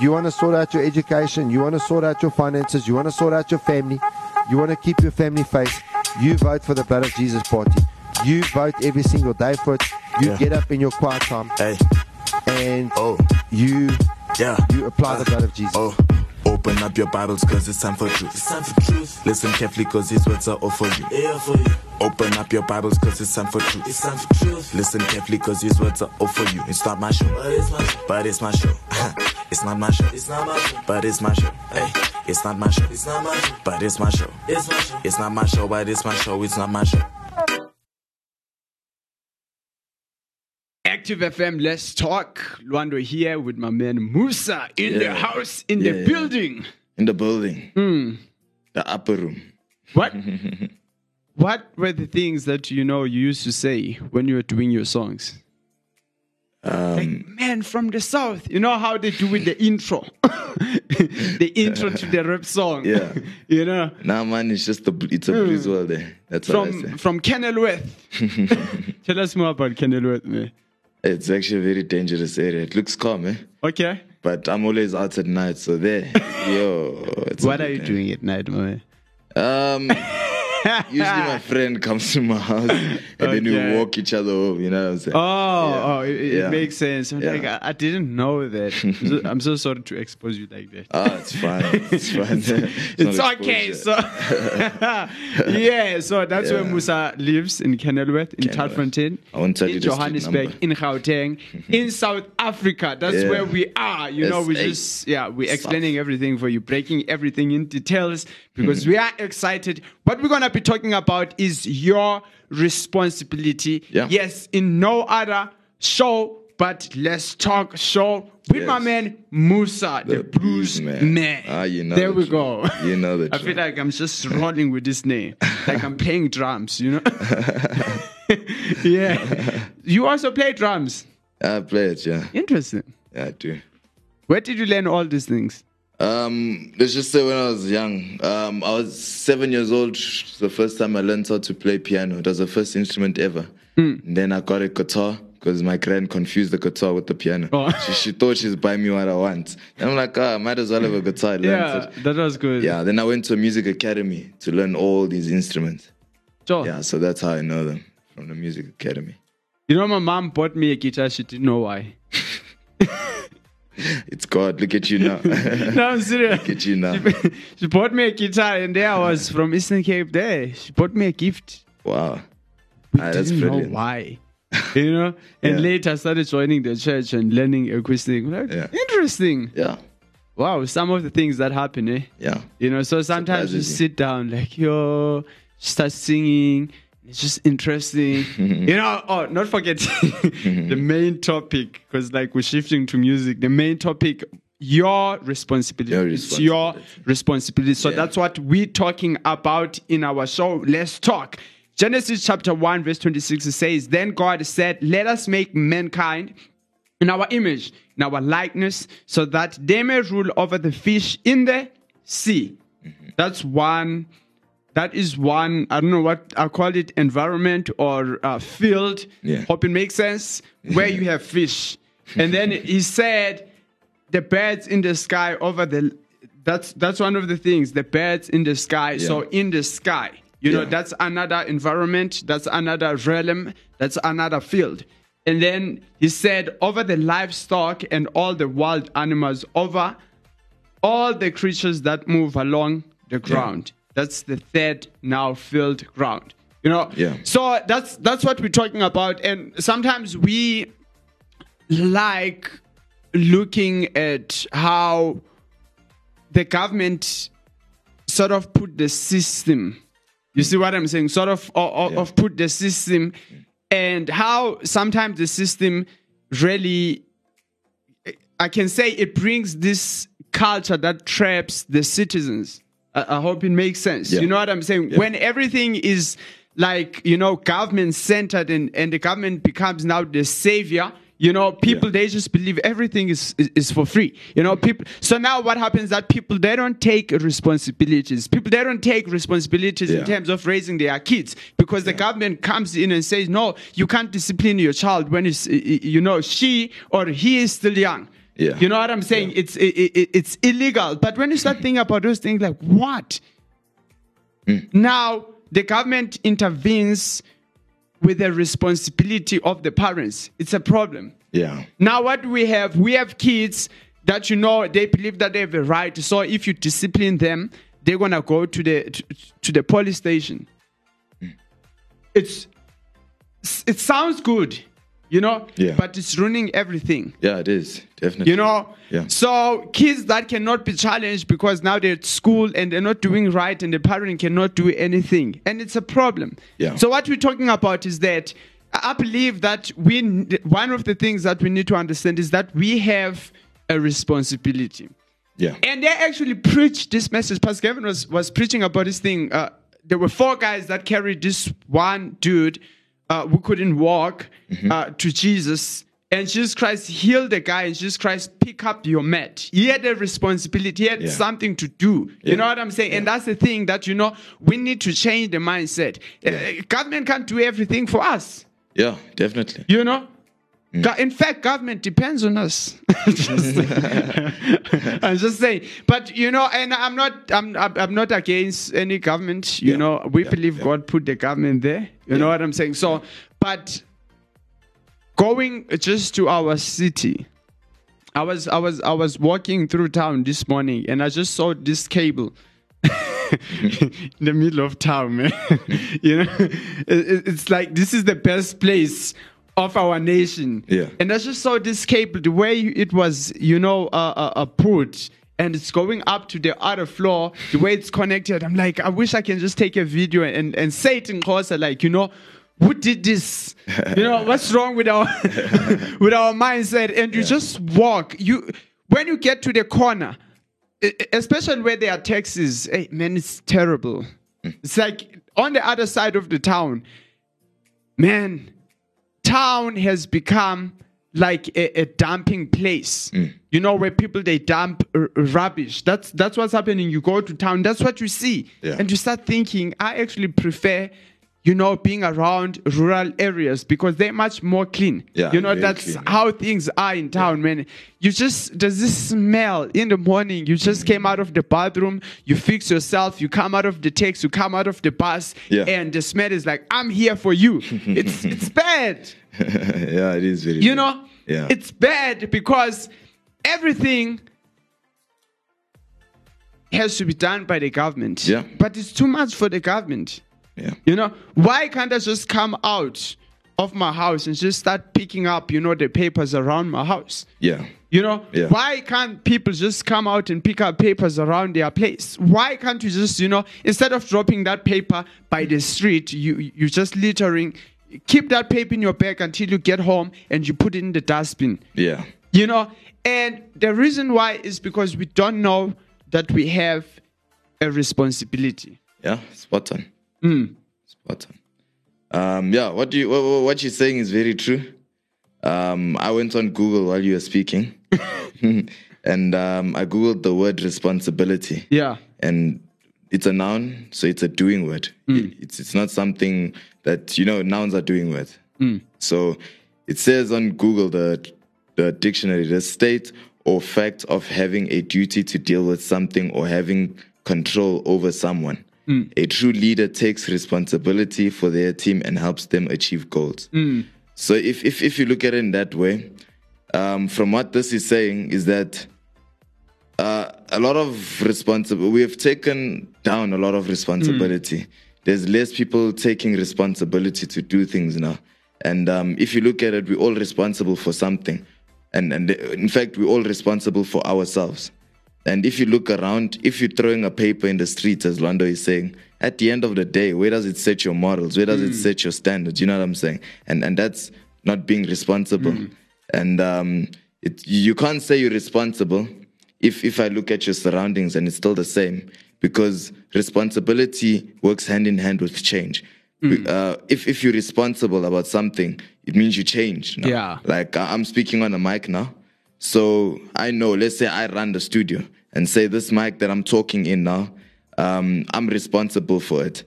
You want to sort out your education. You want to sort out your finances. You want to sort out your family. You want to keep your family face. You vote for the Blood of Jesus Party. You vote every single day for it. You Yeah. get up in your quiet time Hey, and oh, you yeah. you apply the blood of Jesus. Oh, open up your Bibles cause it's time for truth. It's time for truth. Listen carefully cause these words are all for you. Yeah, for you. Open up your Bibles cause it's time for truth. It's time for truth. Listen carefully cause these words are all for you. It's not my show. But it's my show. But it's my show. it's not my show. It's not my show. But it's my show. Hey, it's not my show. It's not my show. But it's my show. It's my show. It's not my show, but it's my show. It's not my show. Active FM, let's talk. Lwando here with my man Musa in the house, in Yeah, the yeah. building. In the building. Hmm. The upper room. What? what were the things that you know you used to say when you were doing your songs? Um, Like, man from the south, you know how they do with the intro, the intro to the rap song. Yeah. you know, Nah, man, it's just the it's a blues world there. That's what I say. from from Kenilworth. Tell us more about Kenilworth, man. It's actually a very dangerous area. It looks calm, eh? Okay. But I'm always out at night, so there, yo. What are you doing at night, man? Um, usually my friend comes to my house and then we walk each other home. You know what I'm saying? Oh, Yeah. oh, it, it makes sense. I'm Yeah. like, I, I didn't know that. I'm so, I'm so sorry to expose you like that. Ah, it's fine. It's fine. it's not okay. So, yeah, so that's where Musa lives in Kenilworth, in Kenilworth. I won't tell in Johannesburg, in Gauteng, in South Africa. That's Yeah. where we are. You know, we just, yeah, we're explaining everything for you, breaking everything in details because we are excited. What we're going to be talking about is your responsibility. Yeah. Yes, in no other show, but let's talk show with my man Musa, the, The blues man. man. Ah, you know there the we go. You know the I feel like I'm just rolling with this name, like I'm playing drums. You know? yeah. You also play drums. I play it, yeah. Interesting. Yeah, I do. Where did you learn all these things? Um, let's just say when I was young, um, I was seven years old. The first time I learned how to play piano. It was the first instrument ever. And then I got a guitar because my grand confused the guitar with the piano. Oh. She, she thought she's buying me what I want. And I'm like, ah, I might as well have a guitar. I Yeah, it. that was good. Yeah, then I went to a music academy to learn all these instruments. Sure. Yeah, so that's how I know them from the music academy. You know, my mom bought me a guitar. She didn't know why. It's God. Look at you now. No, I'm serious. Look at you now. She, she bought me a guitar, and there I was from Eastern Cape. There, she bought me a gift. Wow. We Ah, that's didn't know why. You know, and Yeah. later I started joining the church and learning acoustic. Like, Yeah. Interesting. Yeah. Wow, some of the things that happen, eh? Yeah. You know, so sometimes Surprises you. sit down, like, yo, start singing. It's just interesting. you know, oh, not forgetting the main topic, because like we're shifting to music. The main topic, your responsibility. Your It's your responsibility. responsibility. So Yeah. that's what we're talking about in our show. Let's talk. Genesis chapter 1, verse 26 it says, Then God said, Let us make mankind in our image, in our likeness, so that they may rule over the fish in the sea. Mm-hmm. That's one. That is one. I don't know what I call it, environment or uh, field. Yeah. Hope it makes sense. Where you have fish, and then he said, the birds in the sky over the. That's that's one of the things. The birds in the sky. So in the sky, you know, that's another environment. That's another realm. That's another field. And then he said, over the livestock and all the wild animals, over all the creatures that move along the ground. That's the third now filled ground. You know? Yeah. So that's that's what we're talking about. And sometimes we like looking at how the government sort of put the system you see what i'm saying sort of of, of- Yeah. of put the system and how sometimes the system really i can say it brings this culture that traps the citizens i, I hope it makes sense. Yeah. you know what i'm saying? When everything is like you know government centered and, and the government becomes now the savior you know people Yeah. they just believe everything is, is is for free. You know people so now what happens that people they don't take responsibilities. People they don't take responsibilities in terms of raising their kids because the government comes in and says no you can't discipline your child when it's you know she or he is still young Yeah. You know what I'm saying? It's it, it, it's illegal. But when you start thinking about those things, like what? Hmm. Now the government intervenes with the responsibility of the parents. It's a problem. Yeah. Now what we have, we have kids that you know they believe that they have a right. So if you discipline them, they're gonna go to the to, to the police station. Hmm. It's it sounds good, you know, Yeah. but it's ruining everything. Yeah, it is. Definitely. You know? Yeah. So kids that cannot be challenged because now they're at school and they're not doing right and the parent cannot do anything. And it's a problem. Yeah. So what we're talking about is that I believe that we one of the things that we need to understand is that we have a responsibility. Yeah. And they actually preached this message. Pastor Kevin was, was preaching about this thing. Uh, there were four guys that carried this one dude uh, who couldn't walk Mm-hmm. uh, to Jesus. And Jesus Christ healed the guy, and Jesus Christ pick up your mat. He had a responsibility, he had Yeah. something to do. You know what I'm saying? And that's the thing that, you know, we need to change the mindset. Uh, government can't do everything for us. Yeah, definitely. You know? Mm. In fact, government depends on us. I'm just saying, but you know, and I'm not, I'm, I'm not against any government. You Yeah. know, we Yeah. believe Yeah. God put the government there. You know what I'm saying? So, but going just to our city, I was, I was, I was walking through town this morning, and I just saw this cable. in the middle of town, man. you know, it- it's like this is the best place of our nation. Yeah. And I just saw this cable, the way it was, you know, uh, uh, uh, put, and it's going up to the other floor, the way it's connected. I'm like, I wish I can just take a video and, and say it in Xhosa, like, you know, who did this? You know, what's wrong with our with our mindset? And you just walk. You when you get to the corner, especially where there are taxis, hey, man, it's terrible. It's like on the other side of the town, man, town has become like a, a dumping place. Mm. You know where people they dump r- rubbish. That's that's what's happening. You go to town, that's what you see, Yeah. and you start thinking. I actually prefer. You know, being around rural areas because they're much more clean. Yeah, you know, that's clean. how things are in town, man. You just there's this smell in the morning. You just came out of the bathroom, you fix yourself, you come out of the taxi, you come out of the bus, Yeah. and the smell is like, I'm here for you. it's it's bad. yeah, it is very. You bad. know? Yeah. It's bad because everything has to be done by the government. Yeah. But it's too much for the government. Yeah. You know, why can't I just come out of my house and just start picking up, you know, the papers around my house? Yeah. You know, Yeah. why can't people just come out and pick up papers around their place? Why can't you just, you know, instead of dropping that paper by the street, you you just littering, keep that paper in your bag until you get home and you put it in the dustbin. Yeah. You know, and the reason why is because we don't know that we have a responsibility. Yeah. Spot on. Mm. Spot on. Um, yeah. What do you? What, what you're saying is very true. Um, I went on Google while you were speaking, and um, I googled the word responsibility. Yeah. and it's a noun, so it's a doing word. It's it's not something that you know nouns are doing words. So it says on Google the the dictionary the state or fact of having a duty to deal with something or having control over someone. A true leader takes responsibility for their team and helps them achieve goals. So if, if if you look at it in that way, um, from what this is saying is that uh, a lot of responsibility. We have taken down a lot of responsibility. There's less people taking responsibility to do things now. And um, if you look at it, we're all responsible for something. And, and in fact, we're all responsible for ourselves. And if you look around, if you're throwing a paper in the streets, as Lwando is saying, at the end of the day, where does it set your morals? Where does it set your standards? You know what I'm saying? And and that's not being responsible. And um, it, you can't say you're responsible if if I look at your surroundings and it's still the same, because responsibility works hand in hand with change. Uh, if if you're responsible about something, it means you change. now. Yeah. Like I'm speaking on a mic now. So I know, let's say I run the studio and say this mic that I'm talking in now, um, I'm responsible for it.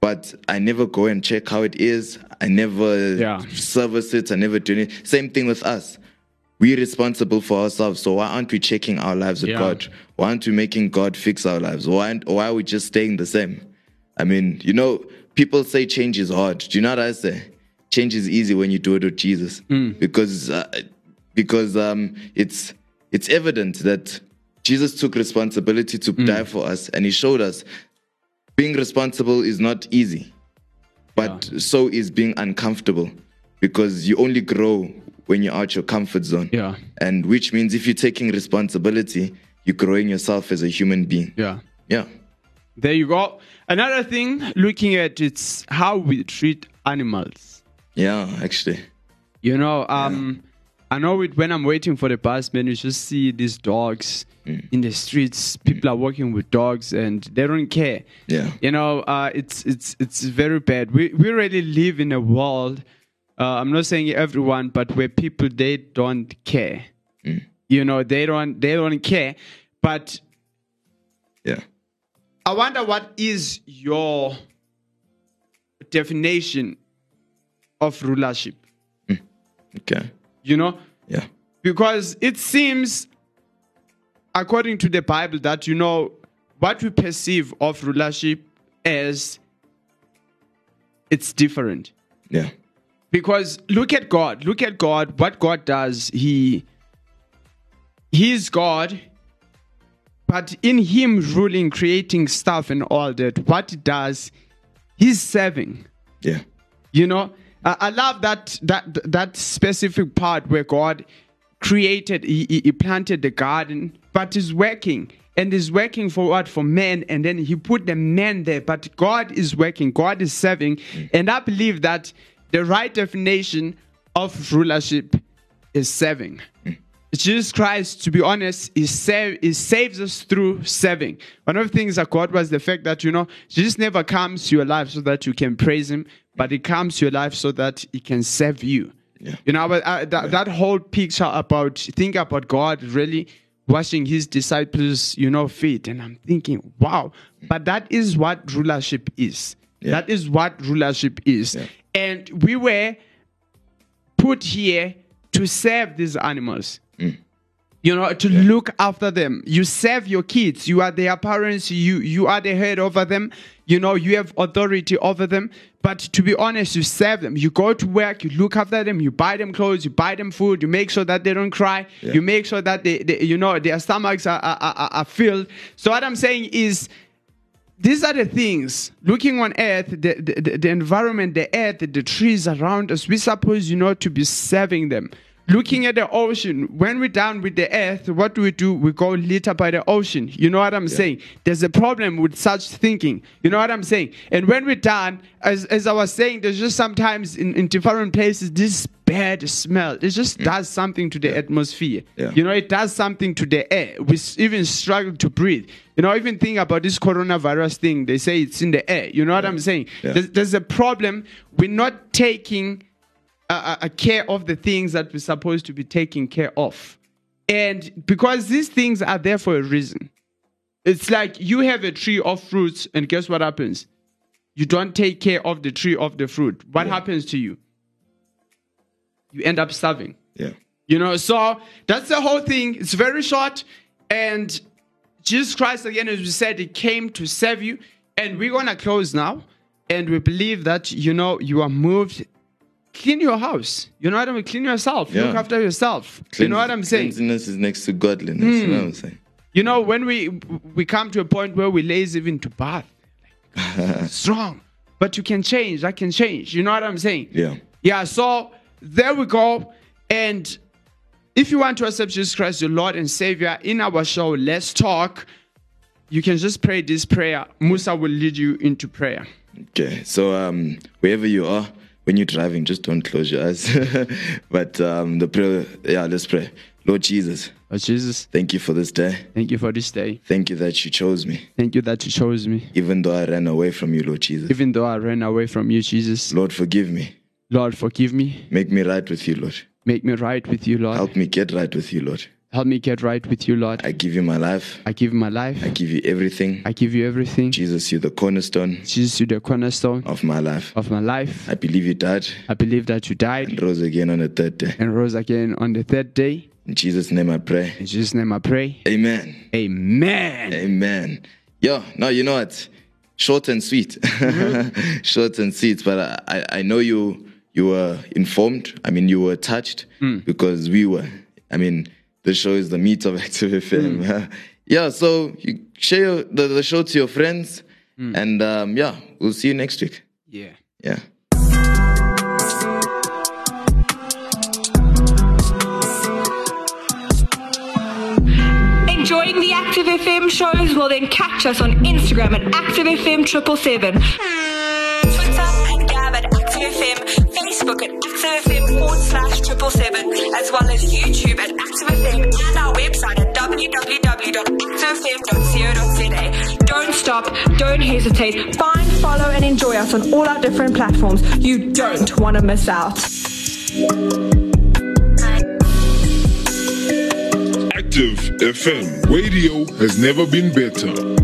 But I never go and check how it is. I never Yeah. service it. I never do it. Same thing with us. we're responsible for ourselves. So why aren't we checking our lives with Yeah. God? Why aren't we making God fix our lives? Why aren't, why are we just staying the same? I mean, you know, people say change is hard. Do you know what I say? Change is easy when you do it with Jesus, because uh, because um, it's it's evident that Jesus took responsibility to die for us, and He showed us being responsible is not easy, but so is being uncomfortable, because you only grow when you're out your comfort zone. Yeah. and which means if you're taking responsibility, you're growing yourself as a human being. Yeah. Yeah, There you go. Another thing, looking at it's how we treat animals. yeah, actually, You know, um, I know it when I'm waiting for the bus, man, you just see these dogs in the streets. People are walking with dogs and they don't care. yeah, You know, uh, it's it's it's very bad. We we really live in a world. Uh, I'm not saying everyone, but where people they don't care. You know, they don't they don't care. But yeah. I wonder what is your definition of rulership. Okay, You know, yeah, because it seems according to the bible that you know what we perceive of rulership as it's different. Yeah, because look at god. Look at god. What god does he he's god but in him ruling creating stuff and all that what he does he's serving. Yeah, you know, I, love that that that specific part where God created, he, he- he planted the garden, but is working. And is working for what? For men. And then he put the men there. But God is working. God is serving. And I believe that the right definition of rulership is serving. Jesus Christ, to be honest, he, save, he saves us through serving. One of the things I God was the fact that, you know, Jesus never comes to your life so that you can praise him, but he comes to your life so that he can serve you. Yeah. You know, but uh, that, that whole picture about, think about God really washing his disciples, you know, feet. And I'm thinking, wow, but that is what rulership is. That is what rulership is. Yeah. And we were put here to serve these animals. You know, to look after them. You serve your kids. You are their parents. You you are the head over them. You know, you have authority over them. But to be honest, you serve them. You go to work. You look after them. You buy them clothes. You buy them food. You make sure that they don't cry. You make sure that they, they you know, their stomachs are, are, are, are filled. So what I'm saying is, these are the things looking on earth the, the, the- the environment the earth the trees around us we suppose you know to be serving them looking at the ocean when we're done with the earth what do we do? We go litter by the ocean. You know what i'm saying? There's a problem with such thinking. You know what i'm saying? And when we're done as, as i was saying there's just sometimes in, in different places this bad smell it just mm. does something to the atmosphere. Yeah. you know it does something to the air. We even struggle to breathe. You know even think about this coronavirus thing. They say it's in the air. You know what i'm saying? Yeah. there's, there's a problem. We're not taking a, a, a care of the things that we're supposed to be taking care of and because these things are there for a reason it's like you have a tree of fruits and guess what happens you don't take care of the tree of the fruit what happens to you you end up starving yeah, you know, so that's the whole thing. It's very short. And Jesus Christ, again, as we said, He came to save you. And we're going to close now. And we believe that, you know, you are moved. Clean your house. You know what I mean? Clean yourself. Yeah. Look after yourself. you know what I'm saying? Hmm. Cleanliness is next to godliness. You know what I'm saying? You know, when we we come to a point where we lazy even to bath, like, strong. But you can change. That can change. You know what I'm saying? Yeah. Yeah, so there we go. And if you want to accept Jesus Christ, your Lord and Savior, in our show, Let's Talk, you can just pray this prayer. Musa will lead you into prayer. Okay, so um, wherever you are, when you're driving, just don't close your eyes. but um, the prayer, yeah, let's pray. Lord Jesus, Lord Jesus, thank you for this day. thank you for this day. Thank you that you chose me, Thank you that you chose me. even though I ran away from you, Lord Jesus. Even though I ran away from you, Jesus. Lord, forgive me. Lord, forgive me. Make me right with you, Lord. Make me right with you, Lord. Help me get right with you, Lord. Help me get right with you, Lord. I give you my life. I give you my life. I give you everything. I give you everything. Jesus, you're the cornerstone Jesus, you're the cornerstone of my life. of my life. I believe you died I believe that you died and rose again on the third day. and rose again on the third day. In Jesus' name I pray. In Jesus' name I pray. Amen. Amen. Amen. Yo, no, you know what? Short and sweet. Short and sweet. But I, I- I know you you were informed. I mean, you were touched hmm. because we were. I mean, the show is the meat of Active FM. yeah, so you share the, the show to your friends. And um, yeah, we'll see you next week. Yeah. Yeah. Enjoying the Active FM shows? Well, then catch us on Instagram at ActiveFM777. Twitter at Gab at ActiveFM, Facebook at ActiveFM forward slash triple seven, as well as YouTube at ActiveFM and our website at www.activefm.co.za. Don't stop, don't hesitate. Find, follow, and enjoy us on all our different platforms. You don't want to miss out. Active FM. Radio has never been better.